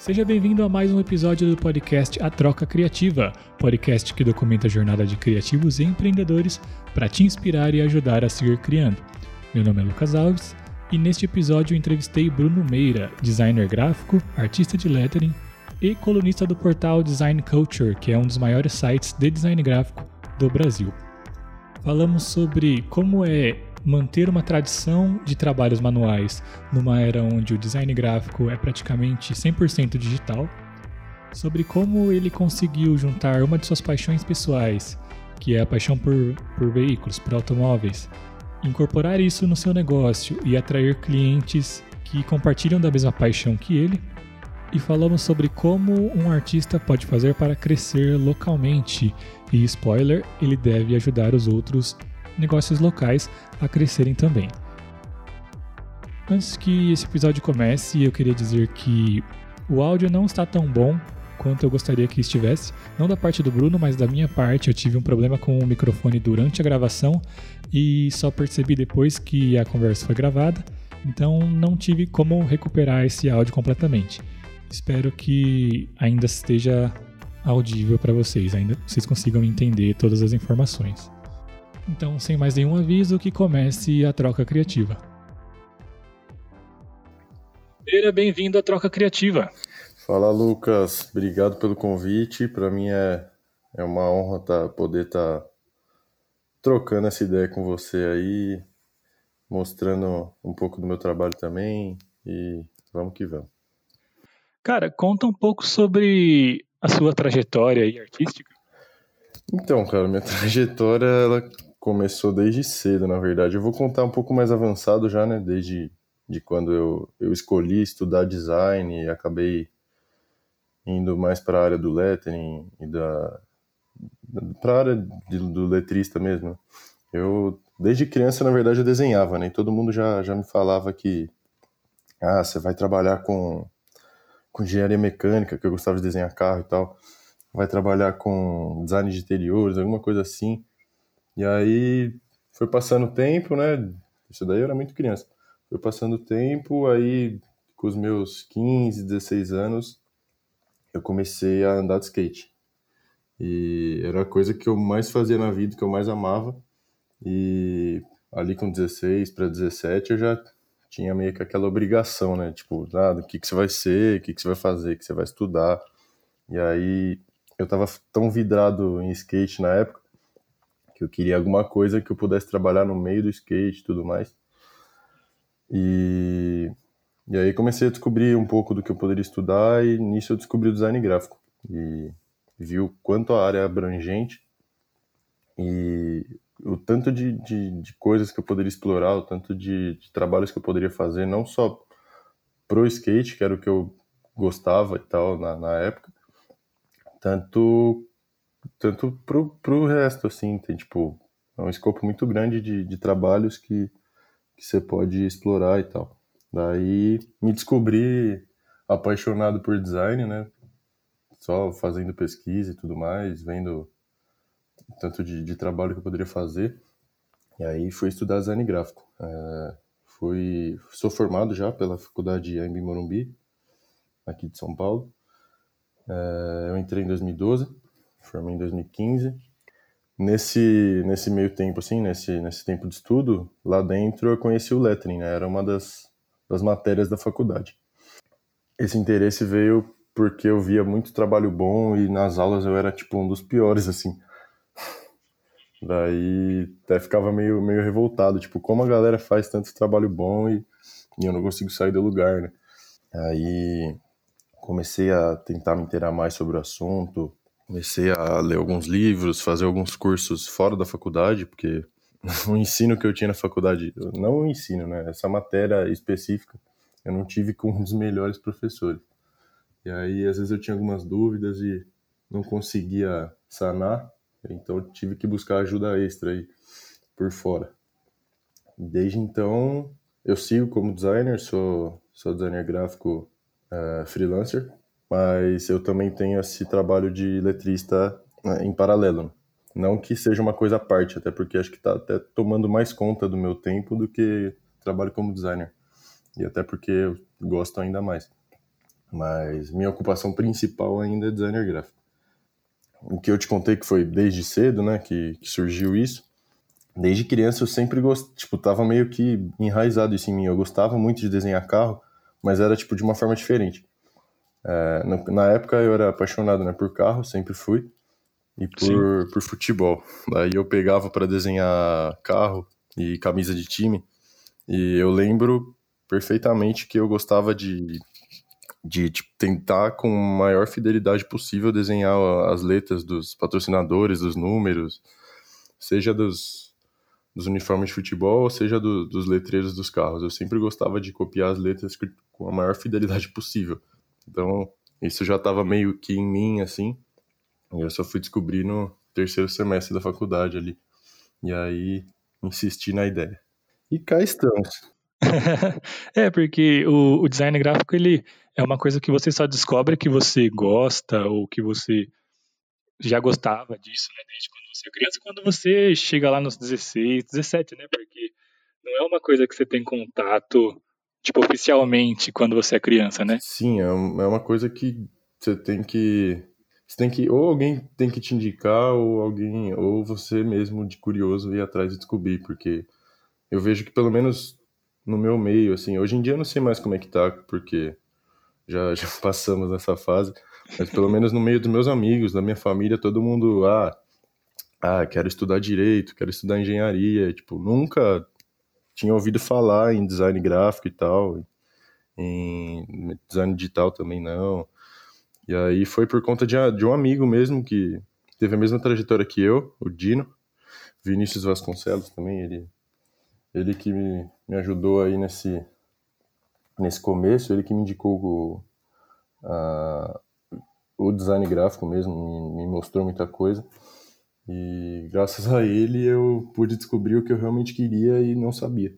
Seja bem-vindo a mais um episódio do podcast A Troca Criativa, podcast que documenta a jornada de criativos e empreendedores para te inspirar e ajudar a seguir criando. Meu nome é Lucas Alves e neste episódio entrevistei Bruno Meira, designer gráfico, artista de lettering e colunista do portal Design Culture, que é um dos maiores sites de design gráfico do Brasil. Falamos sobre como é manter uma tradição de trabalhos manuais numa era onde o design gráfico é praticamente 100% digital, sobre como ele conseguiu juntar uma de suas paixões pessoais, que é a paixão por, por veículos, por automóveis, incorporar isso no seu negócio e atrair clientes que compartilham da mesma paixão que ele. E falamos sobre como um artista pode fazer para crescer localmente. E spoiler, ele deve ajudar os outros negócios locais a crescerem também. Antes que esse episódio comece, eu queria dizer que o áudio não está tão bom quanto eu gostaria que estivesse. Não da parte do Bruno, mas da minha parte. Eu tive um problema com o microfone durante a gravação e só percebi depois que a conversa foi gravada. Então não tive como recuperar esse áudio completamente. Espero que ainda esteja audível para vocês, ainda vocês consigam entender todas as informações. Então, sem mais nenhum aviso, que comece a troca criativa. Seja bem-vindo à troca criativa. Fala, Lucas. Obrigado pelo convite. Para mim é, é uma honra tá, poder estar tá trocando essa ideia com você aí, mostrando um pouco do meu trabalho também e vamos que vamos. Cara, conta um pouco sobre a sua trajetória aí artística. Então, cara, minha trajetória ela começou desde cedo, na verdade. Eu vou contar um pouco mais avançado já, né? Desde de quando eu, eu escolhi estudar design e acabei indo mais para a área do lettering e da para a área de, do letrista mesmo. Eu desde criança, na verdade, eu desenhava, né? E todo mundo já já me falava que ah, você vai trabalhar com com engenharia mecânica, que eu gostava de desenhar carro e tal. Vai trabalhar com design de interiores, alguma coisa assim. E aí foi passando o tempo, né? Isso daí eu era muito criança. Foi passando o tempo, aí com os meus 15, 16 anos, eu comecei a andar de skate. E era a coisa que eu mais fazia na vida, que eu mais amava. E ali com 16 para 17 eu já tinha meio que aquela obrigação, né? Tipo, ah, o que, que você vai ser, o que, que você vai fazer, o que você vai estudar. E aí eu tava tão vidrado em skate na época que eu queria alguma coisa que eu pudesse trabalhar no meio do skate e tudo mais. E, e aí comecei a descobrir um pouco do que eu poderia estudar e nisso eu descobri o design gráfico. E vi o quanto a área é abrangente e o tanto de, de, de coisas que eu poderia explorar, o tanto de, de trabalhos que eu poderia fazer, não só pro skate, que era o que eu gostava e tal na, na época, tanto tanto pro, pro resto, assim, tem, tipo, é um escopo muito grande de, de trabalhos que, que você pode explorar e tal. Daí me descobri apaixonado por design, né? Só fazendo pesquisa e tudo mais, vendo tanto de, de trabalho que eu poderia fazer. E aí fui estudar design gráfico. É, fui, sou formado já pela faculdade Embi Morumbi, aqui de São Paulo. É, eu entrei em 2012 formei em 2015. Nesse, nesse meio tempo, assim, nesse, nesse tempo de estudo, lá dentro eu conheci o lettering, né? Era uma das, das matérias da faculdade. Esse interesse veio porque eu via muito trabalho bom e nas aulas eu era, tipo, um dos piores, assim. Daí até ficava meio, meio revoltado, tipo, como a galera faz tanto trabalho bom e, e eu não consigo sair do lugar, né? Aí comecei a tentar me inteirar mais sobre o assunto, comecei a ler alguns livros, fazer alguns cursos fora da faculdade, porque o ensino que eu tinha na faculdade, não o ensino, né? Essa matéria específica, eu não tive com um dos melhores professores. E aí, às vezes, eu tinha algumas dúvidas e não conseguia sanar, então tive que buscar ajuda extra aí por fora. Desde então, eu sigo como designer, sou, sou designer gráfico uh, freelancer, mas eu também tenho esse trabalho de letrista né, em paralelo. Não que seja uma coisa à parte, até porque acho que está até tomando mais conta do meu tempo do que trabalho como designer. E até porque eu gosto ainda mais. mas minha ocupação principal ainda é designer gráfico. O que eu te contei que foi desde cedo, né, que, que surgiu isso. Desde criança eu sempre gostei, tipo, tava meio que enraizado isso em mim. Eu gostava muito de desenhar carro, mas era tipo de uma forma diferente. É, na época eu era apaixonado né, por carro, sempre fui, e por, por futebol. Daí eu pegava para desenhar carro e camisa de time, e eu lembro perfeitamente que eu gostava de, de tipo, tentar com a maior fidelidade possível desenhar as letras dos patrocinadores, dos números, seja dos, dos uniformes de futebol, seja do, dos letreiros dos carros. Eu sempre gostava de copiar as letras com a maior fidelidade possível. Então, isso já estava meio que em mim, assim. E eu só fui descobrir no terceiro semestre da faculdade ali. E aí, insisti na ideia. E cá estamos. é, porque o, o, design gráfico, ele é uma coisa que você só descobre que você gosta ou que você já gostava disso, né, desde quando você é criança, quando você chega lá nos 16, 17, né, porque não é uma coisa que você tem contato tipo, oficialmente quando você é criança, né? Sim, é, é uma coisa que você tem que. Você tem que. Ou alguém tem que te indicar, ou alguém. Ou você mesmo de curioso ir atrás e descobrir, porque eu vejo que pelo menos no meu meio, assim, hoje em dia eu não sei mais como é que tá, porque já, já passamos nessa fase, mas pelo menos no meio dos meus amigos, da minha família, todo mundo, ah, ah, quero estudar direito, quero estudar engenharia, tipo, nunca tinha ouvido falar em design gráfico e tal, em design digital também não. E aí foi por conta de, de um amigo mesmo que teve a mesma trajetória que eu, o Dino, Vinícius Vasconcelos também, ele, ele que me, me ajudou aí nesse, nesse começo, ele que me indicou o, a, o design gráfico mesmo, me, me mostrou muita coisa. E graças a ele eu pude descobrir o que eu realmente queria e não sabia.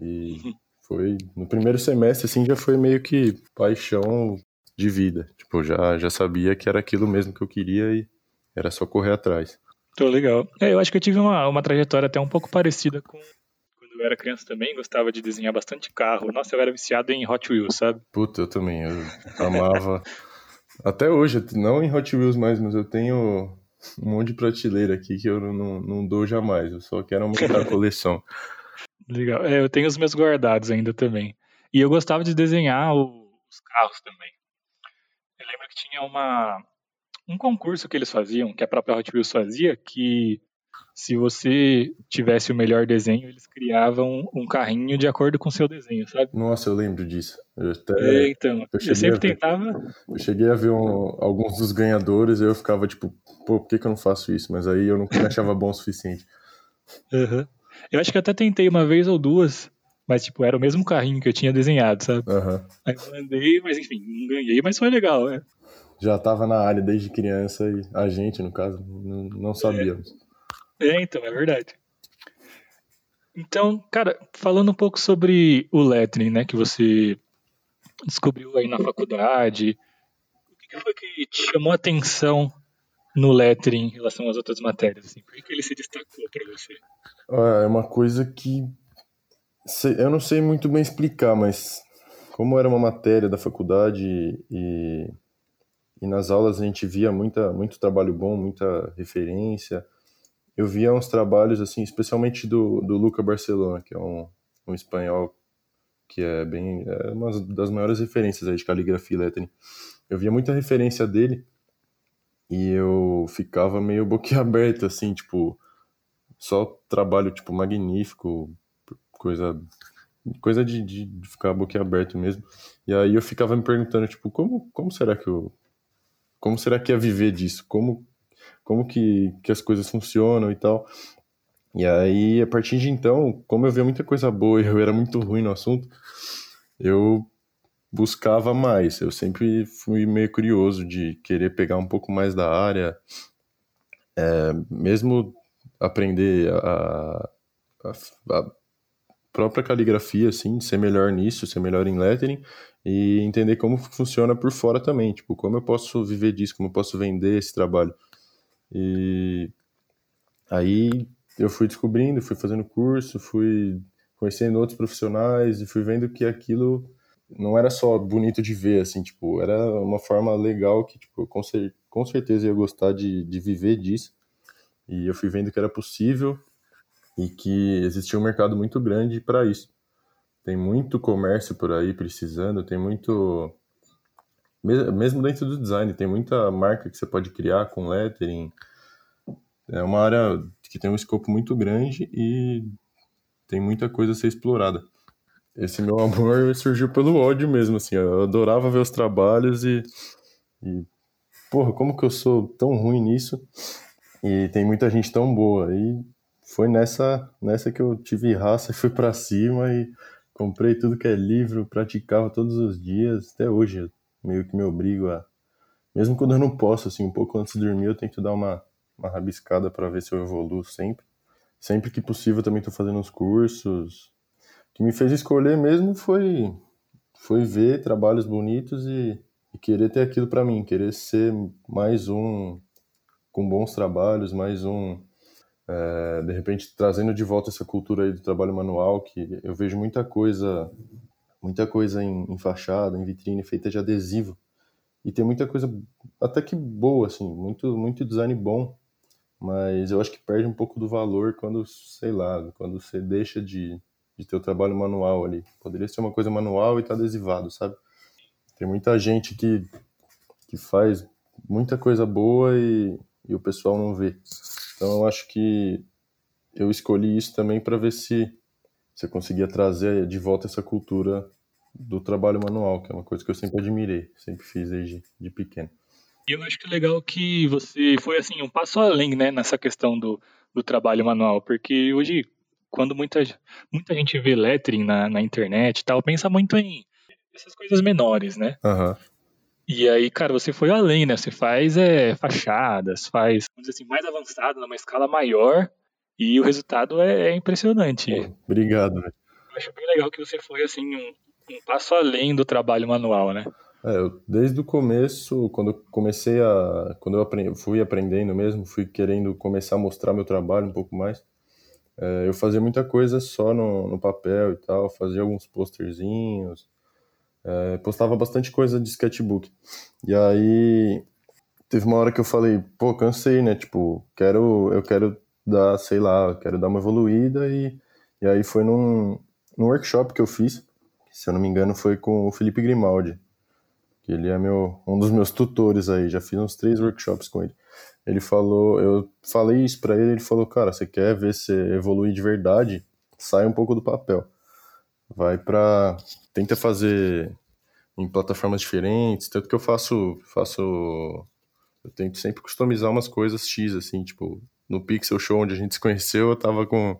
E foi no primeiro semestre assim já foi meio que paixão de vida. Tipo, já já sabia que era aquilo mesmo que eu queria e era só correr atrás. Tô legal. É, eu acho que eu tive uma, uma trajetória até um pouco parecida com quando eu era criança também, gostava de desenhar bastante carro. Nossa, eu era viciado em Hot Wheels, sabe? Puta, eu também, eu amava até hoje, não em Hot Wheels mais, mas eu tenho um monte de prateleira aqui que eu não, não dou jamais. Eu só quero aumentar a coleção. Legal. É, eu tenho os meus guardados ainda também. E eu gostava de desenhar os carros também. Eu lembro que tinha uma, um concurso que eles faziam, que a própria Hot Wheels fazia, que se você tivesse o melhor desenho, eles criavam um carrinho de acordo com o seu desenho, sabe? Nossa, eu lembro disso. Eu, até, é, então, eu, eu sempre ver, tentava. Eu cheguei a ver um, alguns dos ganhadores e eu ficava tipo, pô, por que, que, eu não faço isso? Mas aí eu não me achava bom o suficiente. Uhum. Eu acho que até tentei uma vez ou duas, mas tipo, era o mesmo carrinho que eu tinha desenhado, sabe? Uhum. Aí eu andei, mas enfim, não ganhei, mas foi legal, né? Já tava na área desde criança e a gente, no caso, não, não sabíamos. É. é, então, é verdade. Então, cara, falando um pouco sobre o lettering, né, que você descobriu aí na faculdade, o que foi que te chamou a atenção no lettering em relação às outras matérias? Assim? Por que ele se destacou para você? é uma coisa que eu não sei muito bem explicar, mas como era uma matéria da faculdade e, e nas aulas a gente via muita, muito trabalho bom, muita referência, eu via uns trabalhos assim, especialmente do, do Luca Barcelona, que é um, um espanhol que é bem é uma das maiores referências aí de caligrafia e lettering. Eu via muita referência dele e eu ficava meio boquiaberto, assim, tipo, só trabalho, tipo, magnífico, coisa coisa de, de, ficar boquiaberto mesmo. E aí eu ficava me perguntando, tipo, como, como será que eu... Como será que é viver disso? Como, como que, que as coisas funcionam e tal? E aí, a partir de então, como eu via muita coisa boa e eu era muito ruim no assunto, eu buscava mais. Eu sempre fui meio curioso de querer pegar um pouco mais da área, é, mesmo aprender a, a, a, própria caligrafia, assim, ser melhor nisso, ser melhor em lettering e entender como funciona por fora também, tipo, como eu posso viver disso, como eu posso vender esse trabalho. E aí eu fui descobrindo, fui fazendo curso, fui conhecendo outros profissionais e fui vendo que aquilo não era só bonito de ver, assim, tipo, era uma forma legal que, tipo, com, cer com certeza ia gostar de, de viver disso. E eu fui vendo que era possível e que existia um mercado muito grande para isso. Tem muito comércio por aí precisando, tem muito. Mesmo dentro do design, tem muita marca que você pode criar com lettering. É uma área que tem um escopo muito grande e tem muita coisa a ser explorada. Esse meu amor surgiu pelo ódio mesmo, assim. Eu adorava ver os trabalhos e, e. Porra, como que eu sou tão ruim nisso? E tem muita gente tão boa. E foi nessa, nessa que eu tive raça e fui para cima e comprei tudo que é livro, praticava todos os dias. Até hoje, meio que me obrigo a. Mesmo quando eu não posso, assim, um pouco antes de dormir, eu tento dar uma, uma rabiscada para ver se eu evoluo sempre. Sempre que possível, também estou fazendo uns cursos, que me fez escolher mesmo foi foi ver trabalhos bonitos e, e querer ter aquilo para mim, querer ser mais um com bons trabalhos, mais um é, de repente trazendo de volta essa cultura aí do trabalho manual, que eu vejo muita coisa, muita coisa em, em fachada, em vitrine feita de adesivo e tem muita coisa até que boa assim, muito muito design bom, mas eu acho que perde um pouco do valor quando, sei lá, quando você deixa de de ter o trabalho manual ali. Poderia ser uma coisa manual e tá adesivado, sabe? Tem muita gente que, que faz muita coisa boa e, e o pessoal não vê. Então eu acho que eu escolhi isso também para ver se você conseguia trazer de volta essa cultura do trabalho manual, que é uma coisa que eu sempre admirei, sempre fiz desde de pequeno. E eu acho que é legal que você foi assim um passo além, né, nessa questão do, do trabalho manual, porque hoje quando muita, muita gente vê lettering na, na internet e tal, pensa muito em essas coisas menores, né? Uhum. E aí, cara, você foi além, né? Você faz é, fachadas, faz, vamos dizer assim, mais avançado, numa escala maior, e o resultado é, é impressionante. Obrigado. Eu acho bem legal que você foi, assim, um, um passo além do trabalho manual, né? É, eu, desde o começo, quando eu comecei a. Quando eu aprendi, fui aprendendo mesmo, fui querendo começar a mostrar meu trabalho um pouco mais. É, eu fazia muita coisa só no, no papel e tal, fazia alguns posterzinhos, é, postava bastante coisa de sketchbook. E aí teve uma hora que eu falei, pô, cansei, né? Tipo, quero, eu quero dar, sei lá, quero dar uma evoluída e, e aí foi num, num workshop que eu fiz, se eu não me engano foi com o Felipe Grimaldi, que ele é meu, um dos meus tutores aí, já fiz uns três workshops com ele. Ele falou, eu falei isso para ele, ele falou, cara, você quer ver se evoluir de verdade? Sai um pouco do papel. Vai para tenta fazer em plataformas diferentes, tanto que eu faço faço eu tento sempre customizar umas coisas X assim, tipo, no Pixel Show onde a gente se conheceu, eu tava com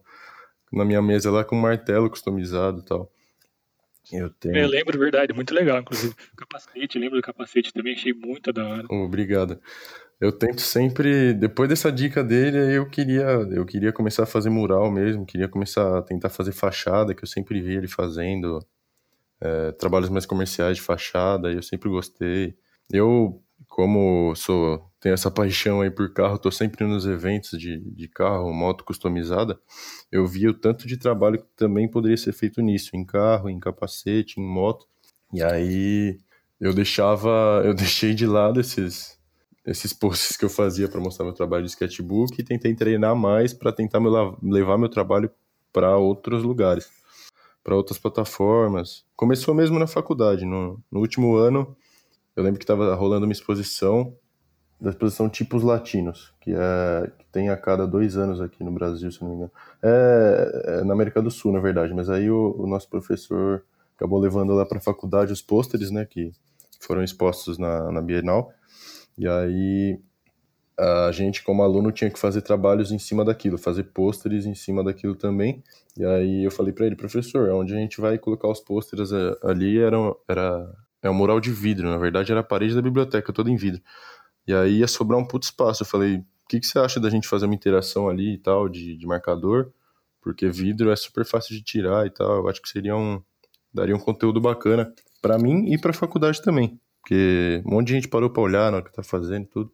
na minha mesa lá com um martelo customizado e tal. Eu tenho. Eu lembro, verdade, muito legal, inclusive. Capacete, lembro do capacete também, achei muito da hora. Obrigado. Eu tento sempre, depois dessa dica dele, eu queria, eu queria começar a fazer mural mesmo, queria começar a tentar fazer fachada, que eu sempre vi ele fazendo, é, trabalhos mais comerciais de fachada, eu sempre gostei. Eu, como sou, tenho essa paixão aí por carro, tô sempre nos eventos de, de carro, moto customizada, eu vi o tanto de trabalho que também poderia ser feito nisso, em carro, em capacete, em moto, e aí eu deixava, eu deixei de lado esses esses posts que eu fazia para mostrar meu trabalho de sketchbook e tentei treinar mais para tentar levar meu trabalho para outros lugares, para outras plataformas. Começou mesmo na faculdade, no, no último ano, eu lembro que estava rolando uma exposição, da exposição Tipos Latinos, que, é, que tem a cada dois anos aqui no Brasil, se não me engano. É, é na América do Sul, na verdade, mas aí o, o nosso professor acabou levando lá para a faculdade os pôsteres, né, que foram expostos na, na Bienal, e aí a gente, como aluno, tinha que fazer trabalhos em cima daquilo, fazer pôsteres em cima daquilo também. E aí eu falei para ele, professor, onde a gente vai colocar os pôsteres é, ali era, era é um mural de vidro, na verdade era a parede da biblioteca toda em vidro. E aí ia sobrar um puto espaço. Eu falei, o que, que você acha da gente fazer uma interação ali e tal, de, de marcador? Porque vidro é super fácil de tirar e tal. Eu acho que seria um. daria um conteúdo bacana para mim e para a faculdade também. Porque um monte de gente parou para olhar no que tá fazendo tudo.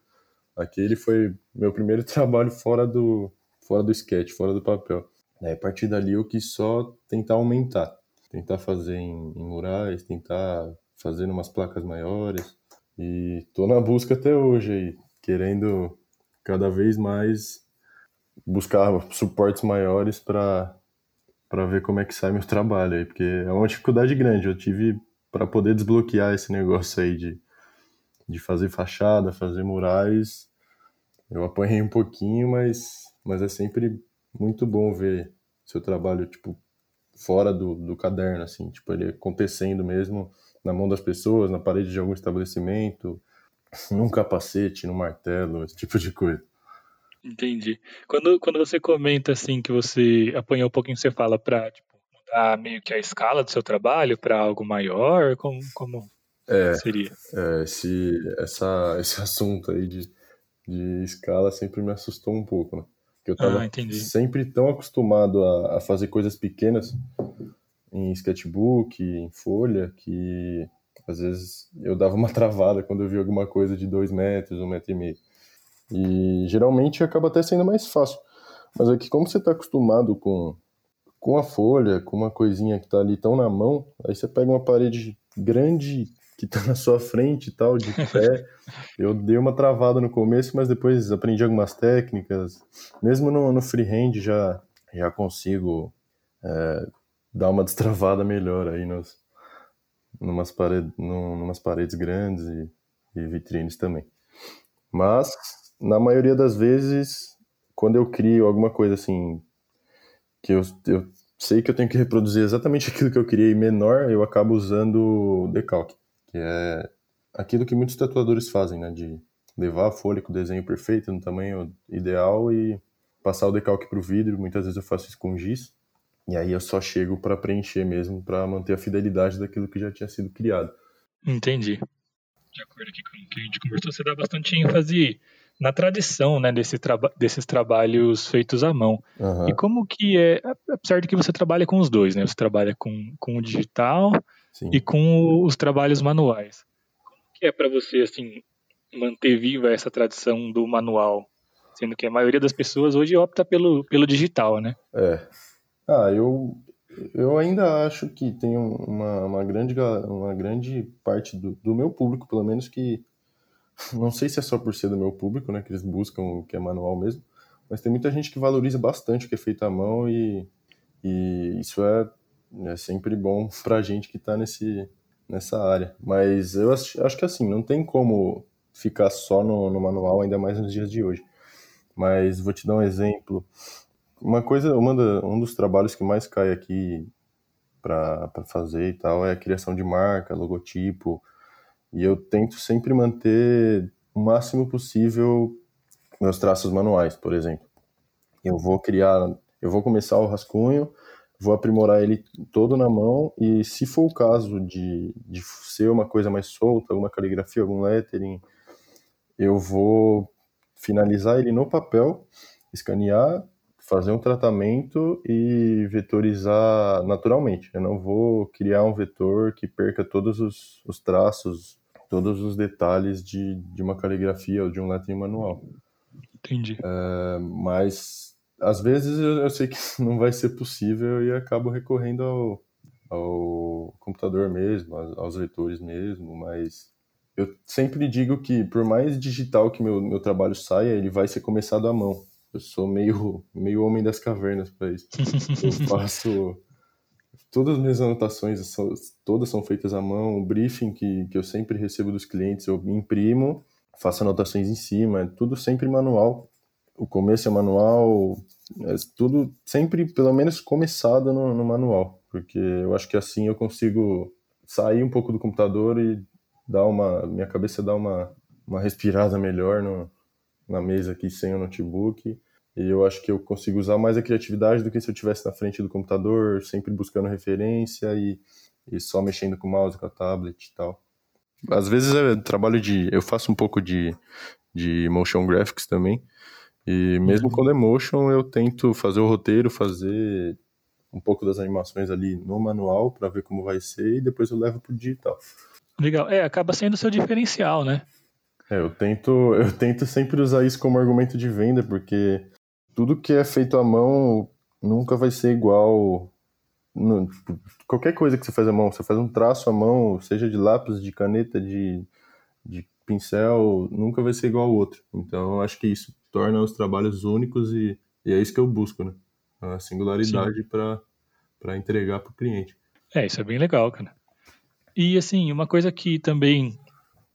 Aquele foi meu primeiro trabalho fora do, fora do sketch, fora do papel. A partir dali eu quis só tentar aumentar. tentar fazer em, em murais, tentar fazer umas placas maiores. E tô na busca até hoje aí, querendo cada vez mais buscar suportes maiores para para ver como é que sai meu trabalho aí, porque é uma dificuldade grande. Eu tive para poder desbloquear esse negócio aí de, de fazer fachada, fazer murais. Eu apanhei um pouquinho, mas, mas é sempre muito bom ver seu trabalho, tipo, fora do, do caderno, assim, tipo, ele acontecendo mesmo na mão das pessoas, na parede de algum estabelecimento, num capacete, num martelo, esse tipo de coisa. Entendi. Quando, quando você comenta assim que você apanhou um pouquinho, você fala para tipo, mudar meio que a escala do seu trabalho para algo maior? Como, como é, seria? É, esse, essa, esse assunto aí de, de escala sempre me assustou um pouco, né? Porque eu estava ah, sempre tão acostumado a, a fazer coisas pequenas em sketchbook, em folha, que às vezes eu dava uma travada quando eu via alguma coisa de dois metros, um metro e meio. E geralmente acaba até sendo mais fácil. Mas aqui, como você está acostumado com, com a folha, com uma coisinha que está ali tão na mão, aí você pega uma parede grande que está na sua frente e tal, de pé. Eu dei uma travada no começo, mas depois aprendi algumas técnicas. Mesmo no, no freehand já, já consigo é, dar uma destravada melhor aí nos, numas, pared, numas paredes grandes e, e vitrines também. Mas na maioria das vezes, quando eu crio alguma coisa assim, que eu, eu sei que eu tenho que reproduzir exatamente aquilo que eu criei menor, eu acabo usando decalque, que é aquilo que muitos tatuadores fazem, né? De levar a folha com o desenho perfeito, no tamanho ideal e passar o decalque para o vidro. Muitas vezes eu faço isso com giz. E aí eu só chego para preencher mesmo, para manter a fidelidade daquilo que já tinha sido criado. Entendi. De acordo com o que a gente conversou, você dá bastante ênfase na tradição né, desse traba desses trabalhos feitos à mão. Uhum. E como que é, apesar de que você trabalha com os dois, né? Você trabalha com, com o digital Sim. e com os trabalhos manuais. Como que é para você, assim, manter viva essa tradição do manual? Sendo que a maioria das pessoas hoje opta pelo, pelo digital, né? É. Ah, eu, eu ainda acho que tem uma, uma, grande, uma grande parte do, do meu público, pelo menos, que não sei se é só por ser do meu público, né, que eles buscam o que é manual mesmo, mas tem muita gente que valoriza bastante o que é feito à mão e, e isso é, é sempre bom pra gente que tá nesse, nessa área. Mas eu acho, que assim, não tem como ficar só no, no manual, ainda mais nos dias de hoje. Mas vou te dar um exemplo. Uma coisa, uma da, um dos trabalhos que mais cai aqui para fazer e tal é a criação de marca, logotipo, e eu tento sempre manter o máximo possível meus traços manuais, por exemplo. Eu vou criar, eu vou começar o rascunho, vou aprimorar ele todo na mão e se for o caso de, de ser uma coisa mais solta, alguma caligrafia, algum lettering, eu vou finalizar ele no papel, escanear, fazer um tratamento e vetorizar naturalmente. Eu não vou criar um vetor que perca todos os, os traços todos os detalhes de, de uma caligrafia ou de um lettering manual. Entendi. É, mas às vezes eu, eu, sei que não vai ser possível e acabo recorrendo ao, ao computador mesmo, aos, leitores mesmo, mas eu sempre digo que por mais digital que meu, meu trabalho saia, ele vai ser começado à mão. Eu sou meio, meio homem das cavernas para isso. Eu faço todas as minhas anotações são, todas são feitas à mão. O briefing que, que eu sempre recebo dos clientes, eu imprimo, faço anotações em cima, é tudo sempre manual. O começo é manual, é tudo sempre, pelo menos, começado no, no manual, porque eu acho que assim eu consigo sair um pouco do computador e dar uma. Minha cabeça dá uma, uma respirada melhor no, na mesa aqui sem o notebook e eu acho que eu consigo usar mais a criatividade do que se eu estivesse na frente do computador, sempre buscando referência e, e só mexendo com o mouse, com a tablet e tal. Às vezes é trabalho de. Eu faço um pouco de, de motion graphics também. E mesmo uhum. quando é motion, eu tento fazer o roteiro, fazer um pouco das animações ali no manual para ver como vai ser e depois eu levo pro digital. Legal. É, acaba sendo o seu diferencial, né? É, eu tento, eu tento sempre usar isso como argumento de venda, porque tudo que é feito à mão nunca vai ser igual no, tipo, qualquer coisa que você faz à mão, você faz um traço à mão, seja de lápis, de caneta, de, de pincel, nunca vai ser igual ao outro. Então, eu acho que isso torna os trabalhos únicos e, e é isso que eu busco, né? A singularidade para entregar para o cliente. É, isso é bem legal, cara. E assim, uma coisa que também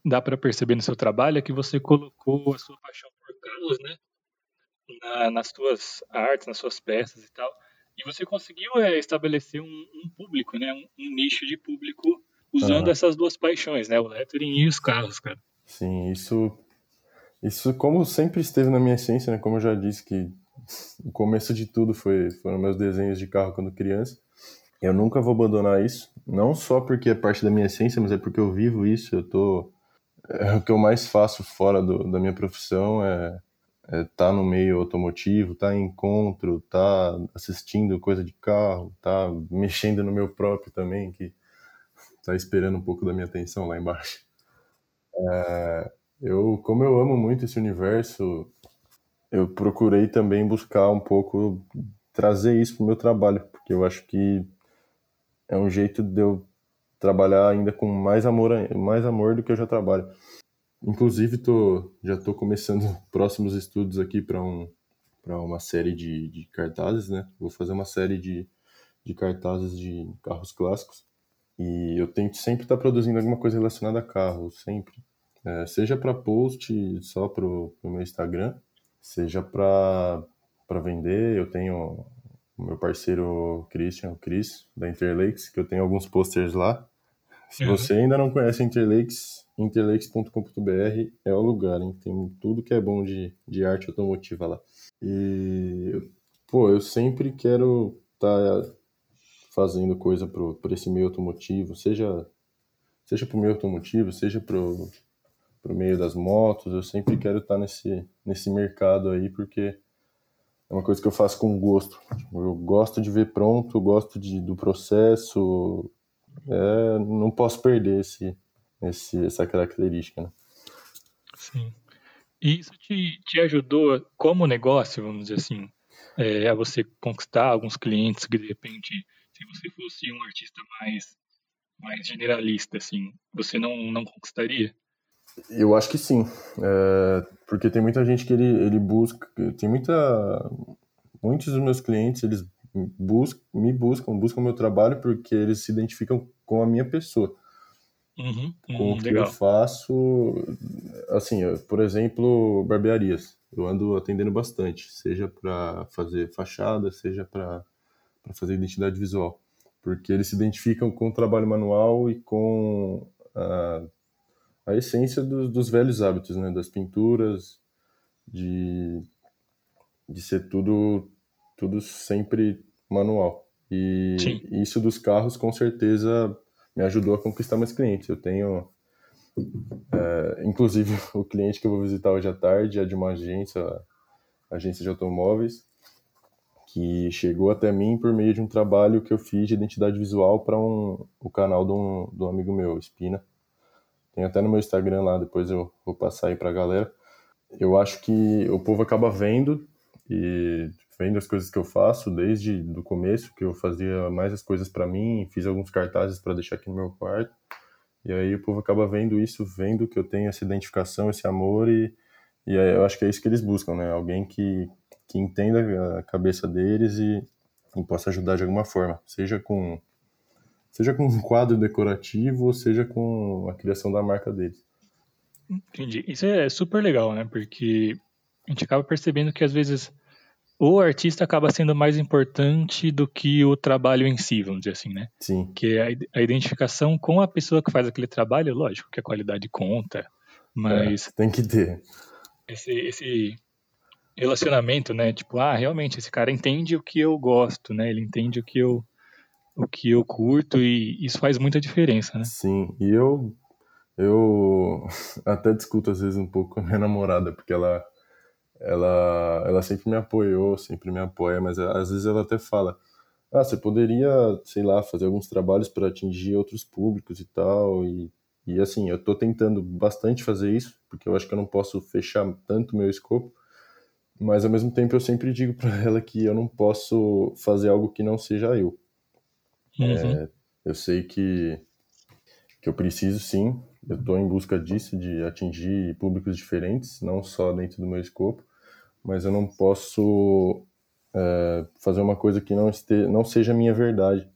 dá para perceber no seu trabalho é que você colocou a sua paixão por carros, né? Na, nas suas artes, nas suas peças e tal. E você conseguiu é, estabelecer um, um, público, né? Um, um, nicho de público usando ah. essas duas paixões, né? O lettering e os carros, cara. Sim, isso, isso como sempre esteve na minha essência, né? Como eu já disse que o começo de tudo foi foram meus desenhos de carro quando criança. Eu nunca vou abandonar isso, não só porque é parte da minha essência, mas é porque eu vivo isso. Eu tô é, o que eu mais faço fora do, da minha profissão é é, tá no meio automotivo, tá em encontro, tá assistindo coisa de carro, tá mexendo no meu próprio também, que tá esperando um pouco da minha atenção lá embaixo. É, eu, como eu amo muito esse universo, eu procurei também buscar um pouco trazer isso pro meu trabalho, porque eu acho que é um jeito de eu trabalhar ainda com mais amor, mais amor do que eu já trabalho. Inclusive, tô, já estou começando próximos estudos aqui para um, uma série de, de cartazes, né? Vou fazer uma série de, de cartazes de carros clássicos. E eu tento sempre estar tá produzindo alguma coisa relacionada a carro, sempre. É, seja para post só para o meu Instagram, seja para vender. Eu tenho o meu parceiro Christian, o Chris, da Interlakes, que eu tenho alguns posters lá. Se você ainda não conhece Interlakes, interlakes.com.br é o lugar, hein? Tem tudo que é bom de, de arte automotiva lá. E, pô, eu sempre quero estar tá fazendo coisa para esse meio automotivo, seja seja pro meio automotivo, seja pro, pro meio das motos, eu sempre quero estar tá nesse, nesse mercado aí, porque é uma coisa que eu faço com gosto. Eu gosto de ver pronto, gosto de, do processo, é, não posso perder esse, esse, essa característica. Né? Sim. E isso te, te ajudou como negócio, vamos dizer assim, é, a você conquistar alguns clientes que de repente, se você fosse um artista mais, mais generalista, assim, você não, não conquistaria? Eu acho que sim, é, porque tem muita gente que ele, ele busca, tem muita, muitos dos meus clientes eles buscam, me buscam, buscam meu trabalho porque eles se identificam com a minha pessoa. Uhum, com o que legal. eu faço, assim, por exemplo, barbearias. Eu ando atendendo bastante, seja para fazer fachada, seja para fazer identidade visual, porque eles se identificam com o trabalho manual e com a, a essência dos, dos velhos hábitos, né, das pinturas, de, de ser tudo tudo sempre manual. E Sim. isso dos carros, com certeza, me ajudou a conquistar mais clientes. Eu tenho, é, inclusive, o cliente que eu vou visitar hoje à tarde é de uma agência, agência de automóveis, que chegou até mim por meio de um trabalho que eu fiz de identidade visual para um, o canal de um, de um amigo meu, Espina. Tem até no meu Instagram lá, depois eu vou passar aí para a galera. Eu acho que o povo acaba vendo e vendo as coisas que eu faço desde do começo, que eu fazia mais as coisas para mim, fiz alguns cartazes para deixar aqui no meu quarto. E aí o povo acaba vendo isso, vendo que eu tenho essa identificação, esse amor e e eu acho que é isso que eles buscam, né? Alguém que que entenda a cabeça deles e, e possa ajudar de alguma forma, seja com seja com um quadro decorativo, seja com a criação da marca deles. Entendi. Isso é super legal, né? Porque a gente acaba percebendo que às vezes o artista acaba sendo mais importante do que o trabalho em si, vamos dizer assim, né? Sim. Que é a identificação com a pessoa que faz aquele trabalho, lógico que a qualidade conta, mas... É, tem que ter. Esse, esse relacionamento, né? Tipo, ah, realmente, esse cara entende o que eu gosto, né? Ele entende o que eu, o que eu curto e isso faz muita diferença, né? Sim, e eu, eu até discuto às vezes um pouco com a minha namorada, porque ela ela, ela sempre me apoiou, sempre me apoia, mas às vezes ela até fala: ah, você poderia, sei lá, fazer alguns trabalhos para atingir outros públicos e tal. E, e assim, eu tô tentando bastante fazer isso, porque eu acho que eu não posso fechar tanto meu escopo, mas ao mesmo tempo eu sempre digo para ela que eu não posso fazer algo que não seja eu. Uhum. É, eu sei que, que eu preciso sim, eu estou em busca disso, de atingir públicos diferentes, não só dentro do meu escopo, mas eu não posso é, fazer uma coisa que não, este, não seja minha verdade.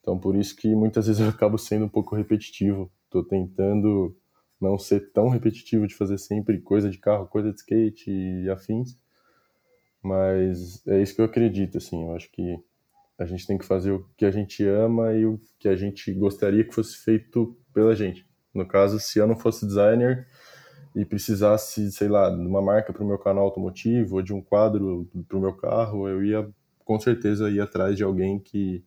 Então, por isso que muitas vezes eu acabo sendo um pouco repetitivo. Estou tentando não ser tão repetitivo de fazer sempre coisa de carro, coisa de skate e afins. Mas é isso que eu acredito, assim. Eu acho que a gente tem que fazer o que a gente ama e o que a gente gostaria que fosse feito pela gente. No caso, se eu não fosse designer e precisasse, sei lá, de uma marca para o meu canal automotivo ou de um quadro para o meu carro, eu ia com certeza ir atrás de alguém que,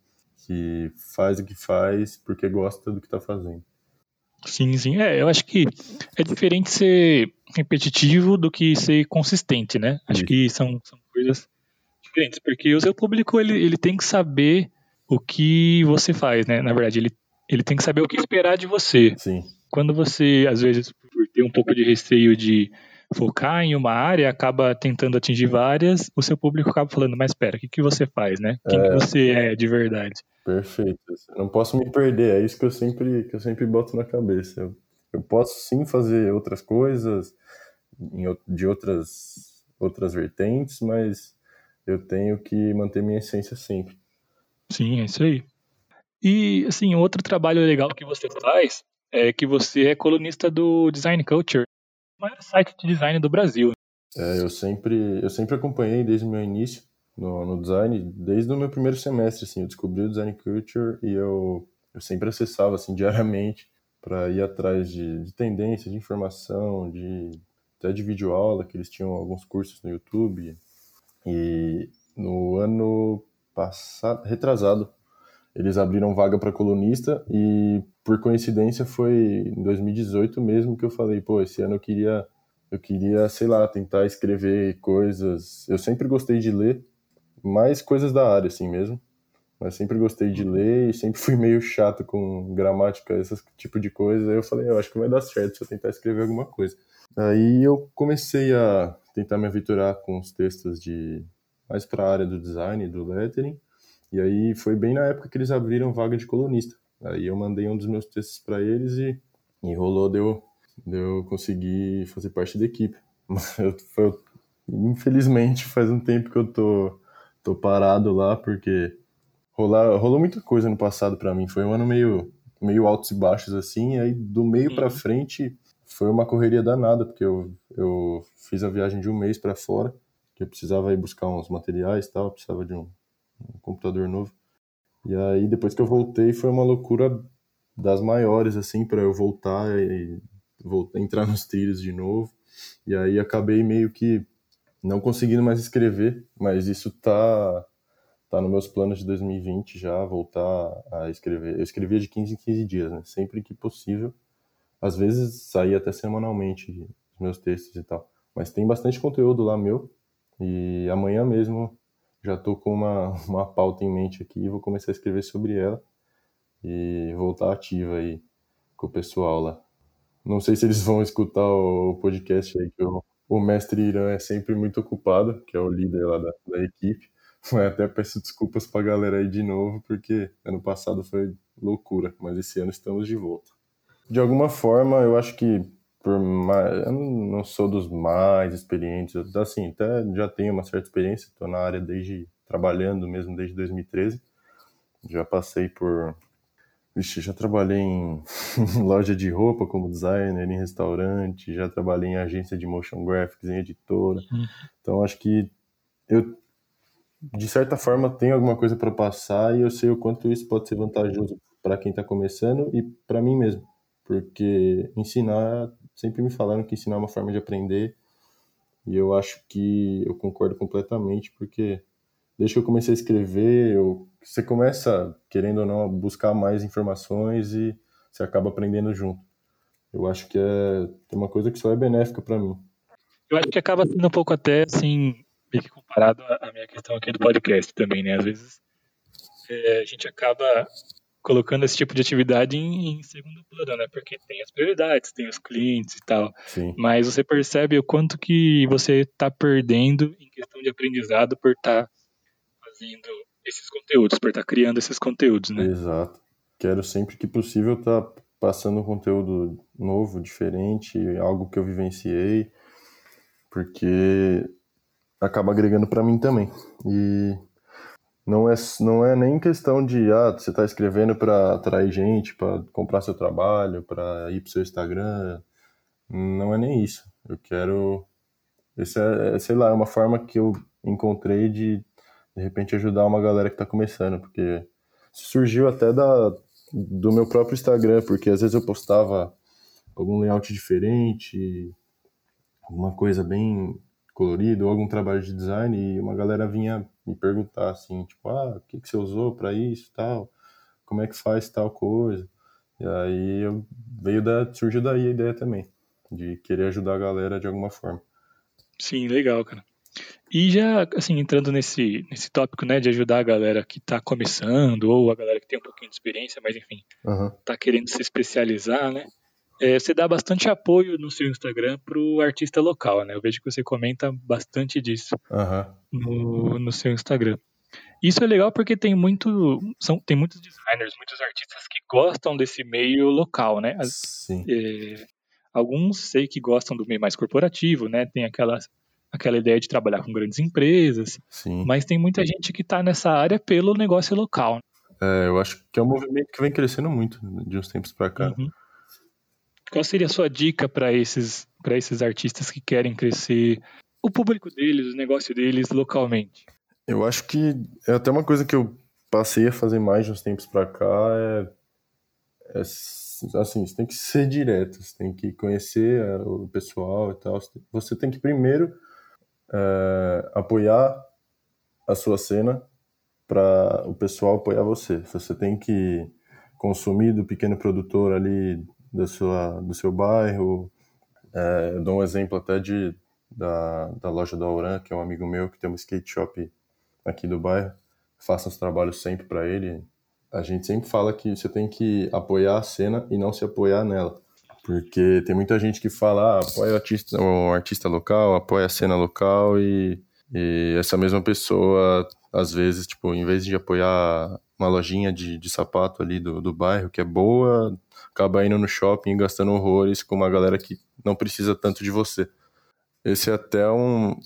que faz o que faz porque gosta do que está fazendo. Sim, sim. É, eu acho que é diferente ser repetitivo do que ser consistente, né? Acho Isso. que são, são coisas diferentes, porque o seu público ele, ele tem que saber o que você faz, né? Na verdade, ele, ele tem que saber o que esperar de você. Sim. Quando você, às vezes, por ter um pouco de receio de focar em uma área, acaba tentando atingir várias, o seu público acaba falando, mas espera, o que, que você faz, né? Quem é... que você é de verdade? Perfeito. Não posso me perder, é isso que eu sempre, que eu sempre boto na cabeça. Eu, eu posso sim fazer outras coisas em, de outras, outras vertentes, mas eu tenho que manter minha essência sempre. Sim, é isso aí. E, assim, outro trabalho legal que você faz é que você é colunista do Design Culture, o maior site de design do Brasil. É, eu sempre, eu sempre acompanhei desde o meu início no, no design, desde o meu primeiro semestre, assim, eu descobri o Design Culture e eu, eu sempre acessava, assim, diariamente para ir atrás de, de tendências, de informação, de até de videoaula, que eles tinham alguns cursos no YouTube. E no ano passado, retrasado, eles abriram vaga para colunista e por coincidência foi em 2018 mesmo que eu falei, pô, esse ano eu queria eu queria, sei lá, tentar escrever coisas. Eu sempre gostei de ler, mais coisas da área assim mesmo. Mas sempre gostei de ler e sempre fui meio chato com gramática, esse tipo de coisa. Aí eu falei, eu acho que vai dar certo se eu tentar escrever alguma coisa. Aí eu comecei a tentar me aventurar com os textos de mais para a área do design, do lettering. E aí foi bem na época que eles abriram vaga de colunista. Aí eu mandei um dos meus textos para eles e, e rolou de eu, de eu conseguir fazer parte da equipe. Mas eu, foi, infelizmente faz um tempo que eu tô, tô parado lá porque rolar, rolou muita coisa no passado para mim. Foi um ano meio, meio altos e baixos assim. E aí do meio uhum. para frente foi uma correria danada, porque eu, eu fiz a viagem de um mês para fora, que eu precisava ir buscar uns materiais e tal, precisava de um, um computador novo. E aí, depois que eu voltei, foi uma loucura das maiores, assim, para eu voltar e voltar, entrar nos trilhos de novo. E aí acabei meio que não conseguindo mais escrever, mas isso tá tá nos meus planos de 2020 já voltar a escrever. Eu escrevia de 15 em 15 dias, né? Sempre que possível às vezes saía até semanalmente os meus textos e tal. Mas tem bastante conteúdo lá meu. E amanhã mesmo já tô com uma, uma pauta em mente aqui e vou começar a escrever sobre ela e voltar ativa aí com o pessoal lá. Não sei se eles vão escutar o podcast aí, que o, mestre Irã é sempre muito ocupado, que é o líder lá da, da equipe. Até peço desculpas pra galera aí de novo, porque ano passado foi loucura, mas esse ano estamos de volta. De alguma forma, eu acho que por mais, eu não sou dos mais experientes, assim, até já tenho uma certa experiência, estou na área desde trabalhando mesmo desde 2013. Já passei por Vixe, já trabalhei em loja de roupa como designer, em restaurante, já trabalhei em agência de motion graphics, em editora. Uhum. Então acho que eu de certa forma tenho alguma coisa para passar e eu sei o quanto isso pode ser vantajoso para quem está começando e para mim mesmo porque ensinar, sempre me falaram que ensinar é uma forma de aprender, e eu acho que eu concordo completamente, porque desde que eu comecei a escrever, eu, você começa, querendo ou não, a buscar mais informações e você acaba aprendendo junto. Eu acho que é, uma coisa que só é benéfica para mim. Eu acho que acaba sendo um pouco até, assim, meio que comparado à minha questão aqui do podcast também, né? Às vezes é, a gente acaba colocando esse tipo de atividade em, em, segundo plano, né? Porque tem as prioridades, tem os clientes e tal. Sim. Mas você percebe o quanto que você está perdendo em questão de aprendizado por estar tá fazendo esses conteúdos, por estar criando esses conteúdos, né? Exato. Quero sempre que possível estar tá passando um conteúdo novo, diferente, algo que eu vivenciei, porque acaba agregando para mim também. E não é, não é nem questão de ah, você está escrevendo para atrair gente, para comprar seu trabalho, para ir para seu Instagram. Não é nem isso. Eu quero. Esse é, é, sei lá, é uma forma que eu encontrei de de repente ajudar uma galera que está começando, porque surgiu até da, do meu próprio Instagram, porque às vezes eu postava algum layout diferente, alguma coisa bem colorida, ou algum trabalho de design, e uma galera vinha me perguntar assim, tipo, ah, o que, que você usou para isso tal, como é que faz tal coisa. E aí eu, veio da, surgiu daí a ideia também, de querer ajudar a galera de alguma forma. Sim, legal, cara. E já, assim, entrando nesse, nesse tópico, né, de ajudar a galera que está começando, ou a galera que tem um pouquinho de experiência, mas enfim, uhum. tá querendo se especializar, né, é, você dá bastante apoio no seu Instagram pro artista local, né, eu vejo que você comenta bastante disso uhum. no, no seu Instagram. Isso é legal porque tem muito, são, tem muitos designers, muitos artistas que gostam desse meio local, né, Sim. É, alguns sei que gostam do meio mais corporativo, né, tem aquelas aquela ideia de trabalhar com grandes empresas. Sim. Mas tem muita gente que está nessa área pelo negócio local. É, eu acho que é um movimento que vem crescendo muito de uns tempos para cá. Uhum. Qual seria a sua dica para esses, esses artistas que querem crescer o público deles, o negócio deles localmente? Eu acho que é até uma coisa que eu passei a fazer mais uns tempos para cá é, é assim, você tem que ser direto, você tem que conhecer é, o pessoal e tal. Você tem que primeiro é, apoiar a sua cena para o pessoal apoiar você. Você tem que consumir do pequeno produtor ali da sua, do seu bairro. É, eu dou um exemplo até de, da, da loja do Auran, que é um amigo meu que tem uma skate shop aqui do bairro. Faço os trabalhos sempre para ele. A gente sempre fala que você tem que apoiar a cena e não se apoiar nela. Porque tem muita gente que fala, ah, apoia o artista, o artista local, apoia a cena local e, e essa mesma pessoa, às vezes, tipo, em vez de apoiar uma lojinha de, de sapato ali do, do bairro, que é boa, acaba indo no shopping gastando horrores com uma galera que não precisa tanto de você. Esse é até um,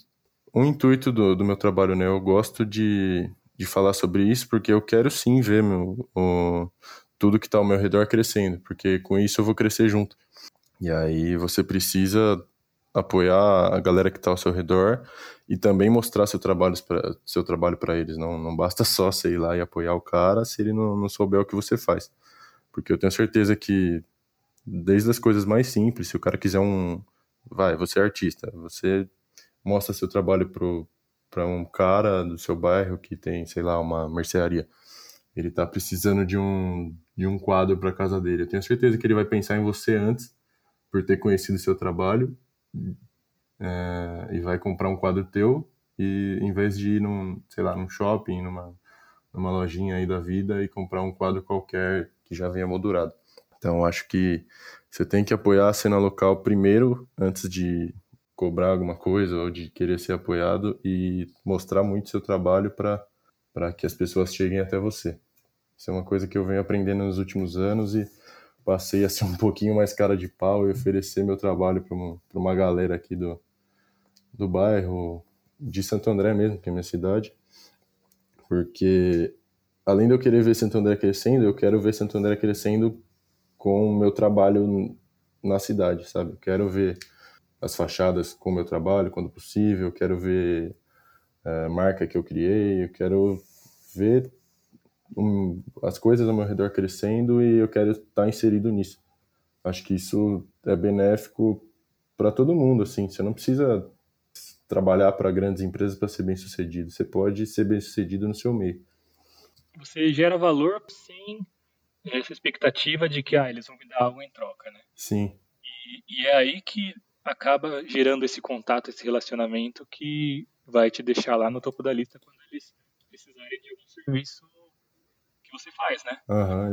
um intuito do, do meu trabalho, né? Eu gosto de, de falar sobre isso porque eu quero sim ver meu, o, tudo que está ao meu redor crescendo, porque com isso eu vou crescer junto. E aí você precisa apoiar a galera que está ao seu redor e também mostrar seu trabalho para seu trabalho para eles. Não, não basta só sei ir lá e apoiar o cara se ele não, não souber o que você faz. Porque eu tenho certeza que desde as coisas mais simples, se o cara quiser um, vai, você é artista, você mostra seu trabalho para um cara do seu bairro que tem, sei lá, uma mercearia. Ele está precisando de um de um quadro para casa dele. Eu tenho certeza que ele vai pensar em você antes por ter conhecido seu trabalho é, e vai comprar um quadro teu e em vez de ir num, sei lá, num shopping, numa, numa lojinha aí da vida e comprar um quadro qualquer que já venha moldurado. Então acho que você tem que apoiar a cena local primeiro antes de cobrar alguma coisa ou de querer ser apoiado e mostrar muito seu trabalho para para que as pessoas cheguem até você. Isso é uma coisa que eu venho aprendendo nos últimos anos e passei a ser um pouquinho mais cara de pau e oferecer meu trabalho para uma, uma galera aqui do, do bairro, de Santo André mesmo, que é minha cidade, porque além de eu querer ver Santo André crescendo, eu quero ver Santo André crescendo com o meu trabalho na cidade, sabe? Eu quero ver as fachadas com o meu trabalho, quando possível, eu quero ver a eh, marca que eu criei, eu quero ver um, as coisas ao meu redor crescendo e eu quero estar inserido nisso. Acho que isso é benéfico para todo mundo, assim. Você não precisa trabalhar para grandes empresas para ser bem sucedido. Você pode ser bem sucedido no seu meio. Você gera valor sem essa expectativa de que ah, eles vão me dar algo em troca, né? Sim. E, e é aí que acaba gerando esse contato, esse relacionamento que vai te deixar lá no topo da lista quando eles precisarem de algum serviço que você faz, né?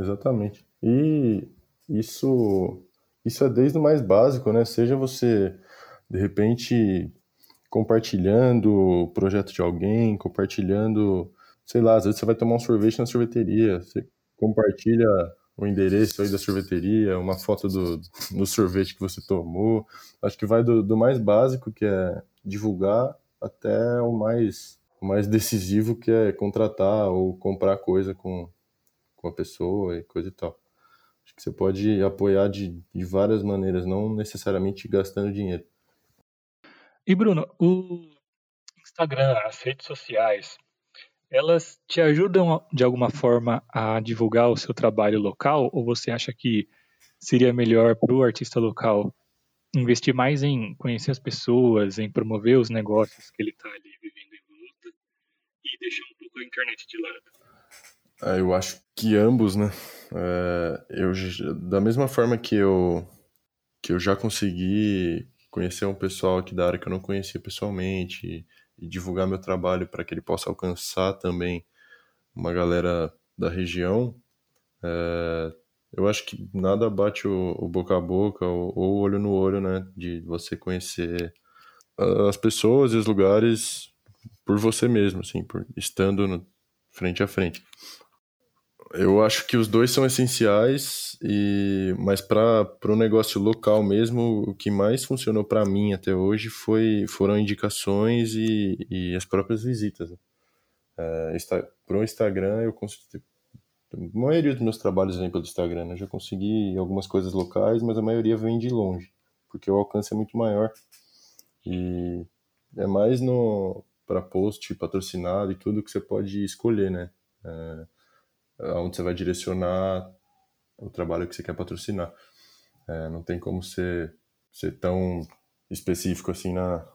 Exatamente. E isso, isso é desde o mais básico, né? Seja você, de repente, compartilhando o projeto de alguém, compartilhando sei lá, às vezes você vai tomar um sorvete na sorveteria, você compartilha o endereço aí da sorveteria, uma foto do, do sorvete que você tomou. Acho que vai do, do mais básico, que é divulgar, até o mais, o mais decisivo, que é contratar ou comprar coisa com, com a pessoa e coisa e tal. Acho que você pode apoiar de, de várias maneiras, não necessariamente gastando dinheiro. E Bruno, o Instagram, as redes sociais, elas te ajudam de alguma forma a divulgar o seu trabalho local ou você acha que seria melhor para o artista local investir mais em conhecer as pessoas, em promover os negócios que ele está ali vivendo em volta e deixar um pouco a internet de lado? É, eu acho que ambos, né? É, eu, da mesma forma que eu, que eu já consegui conhecer um pessoal aqui da área que eu não conhecia pessoalmente, e divulgar meu trabalho para que ele possa alcançar também uma galera da região, é, eu acho que nada bate o, o boca a boca ou, o olho no olho, né? De você conhecer as pessoas e os lugares por você mesmo, assim, por estando no, frente a frente. Eu acho que os dois são essenciais, e mas para o negócio local mesmo, o que mais funcionou para mim até hoje foi, foram indicações e, e as próprias visitas. É, o Instagram, eu consegui. A maioria dos meus trabalhos vem pelo Instagram. Né? Eu já consegui algumas coisas locais, mas a maioria vem de longe, porque o alcance é muito maior. E é mais no para post patrocinado e tudo que você pode escolher, né? É, onde você vai direcionar o trabalho que você quer patrocinar. É, não tem como ser, ser tão específico assim na,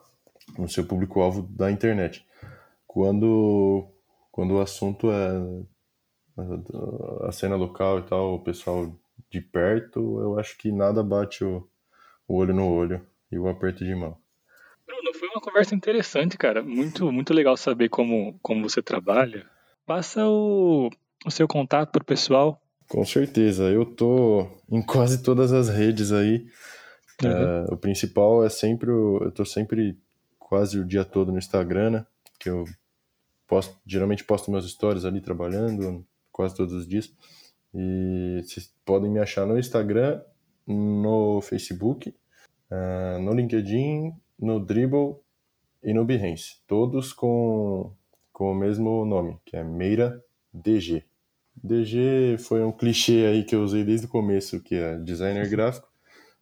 no seu público-alvo da internet. Quando, quando o assunto é a, a cena local e tal, o pessoal de perto, eu acho que nada bate o, o olho no olho e o aperto de mão. Bruno, foi uma conversa interessante, cara. Muito, muito legal saber como, como você trabalha. Passa o, o seu contato para o pessoal? Com certeza, eu tô em quase todas as redes aí. Uhum. É, o principal é sempre, o, eu tô sempre quase o dia todo no Instagram, né? Que eu posto, geralmente posto meus stories ali trabalhando, quase todos os dias. E vocês podem me achar no Instagram, no Facebook, uh, no LinkedIn, no Dribble e no Behance. Todos com, com o mesmo nome, que é Meira DG. DG foi um clichê aí que eu usei desde o começo, que é designer gráfico,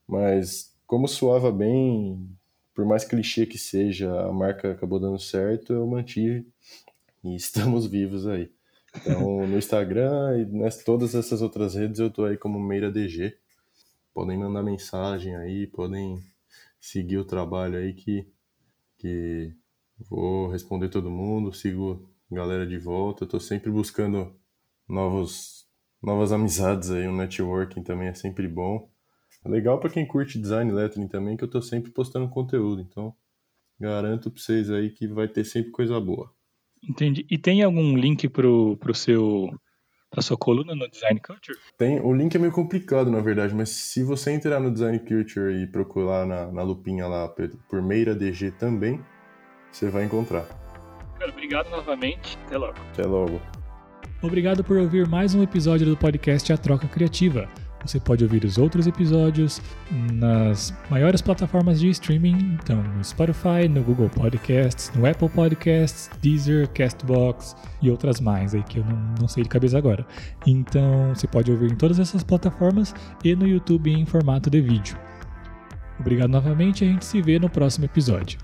mas como soava bem, por mais clichê que seja, a marca acabou dando certo, eu mantive e estamos vivos aí. Então, no Instagram e nas todas essas outras redes eu tô aí como Meira DG. Podem mandar mensagem aí, podem seguir o trabalho aí que, que vou responder todo mundo, sigo galera de volta. Tô sempre buscando novos, novas amizades aí, um networking também é sempre bom. É legal para quem curte design lettering também, que eu tô sempre postando conteúdo, então garanto para vocês aí que vai ter sempre coisa boa. Entendi. E tem algum link pro, pro seu pra sua coluna no Design Culture? Tem, o link é meio complicado, na verdade, mas se você entrar no Design Culture e procurar na, na lupinha lá por Meira DG também, você vai encontrar. Cara, obrigado novamente. Até logo. Até logo. Obrigado por ouvir mais um episódio do podcast A Troca Criativa. Você pode ouvir os outros episódios nas maiores plataformas de streaming, então no Spotify, no Google Podcasts, no Apple Podcasts, Deezer, Castbox e outras mais aí que eu não, não sei de cabeça agora. Então você pode ouvir em todas essas plataformas e no YouTube em formato de vídeo. Obrigado novamente e a gente se vê no próximo episódio.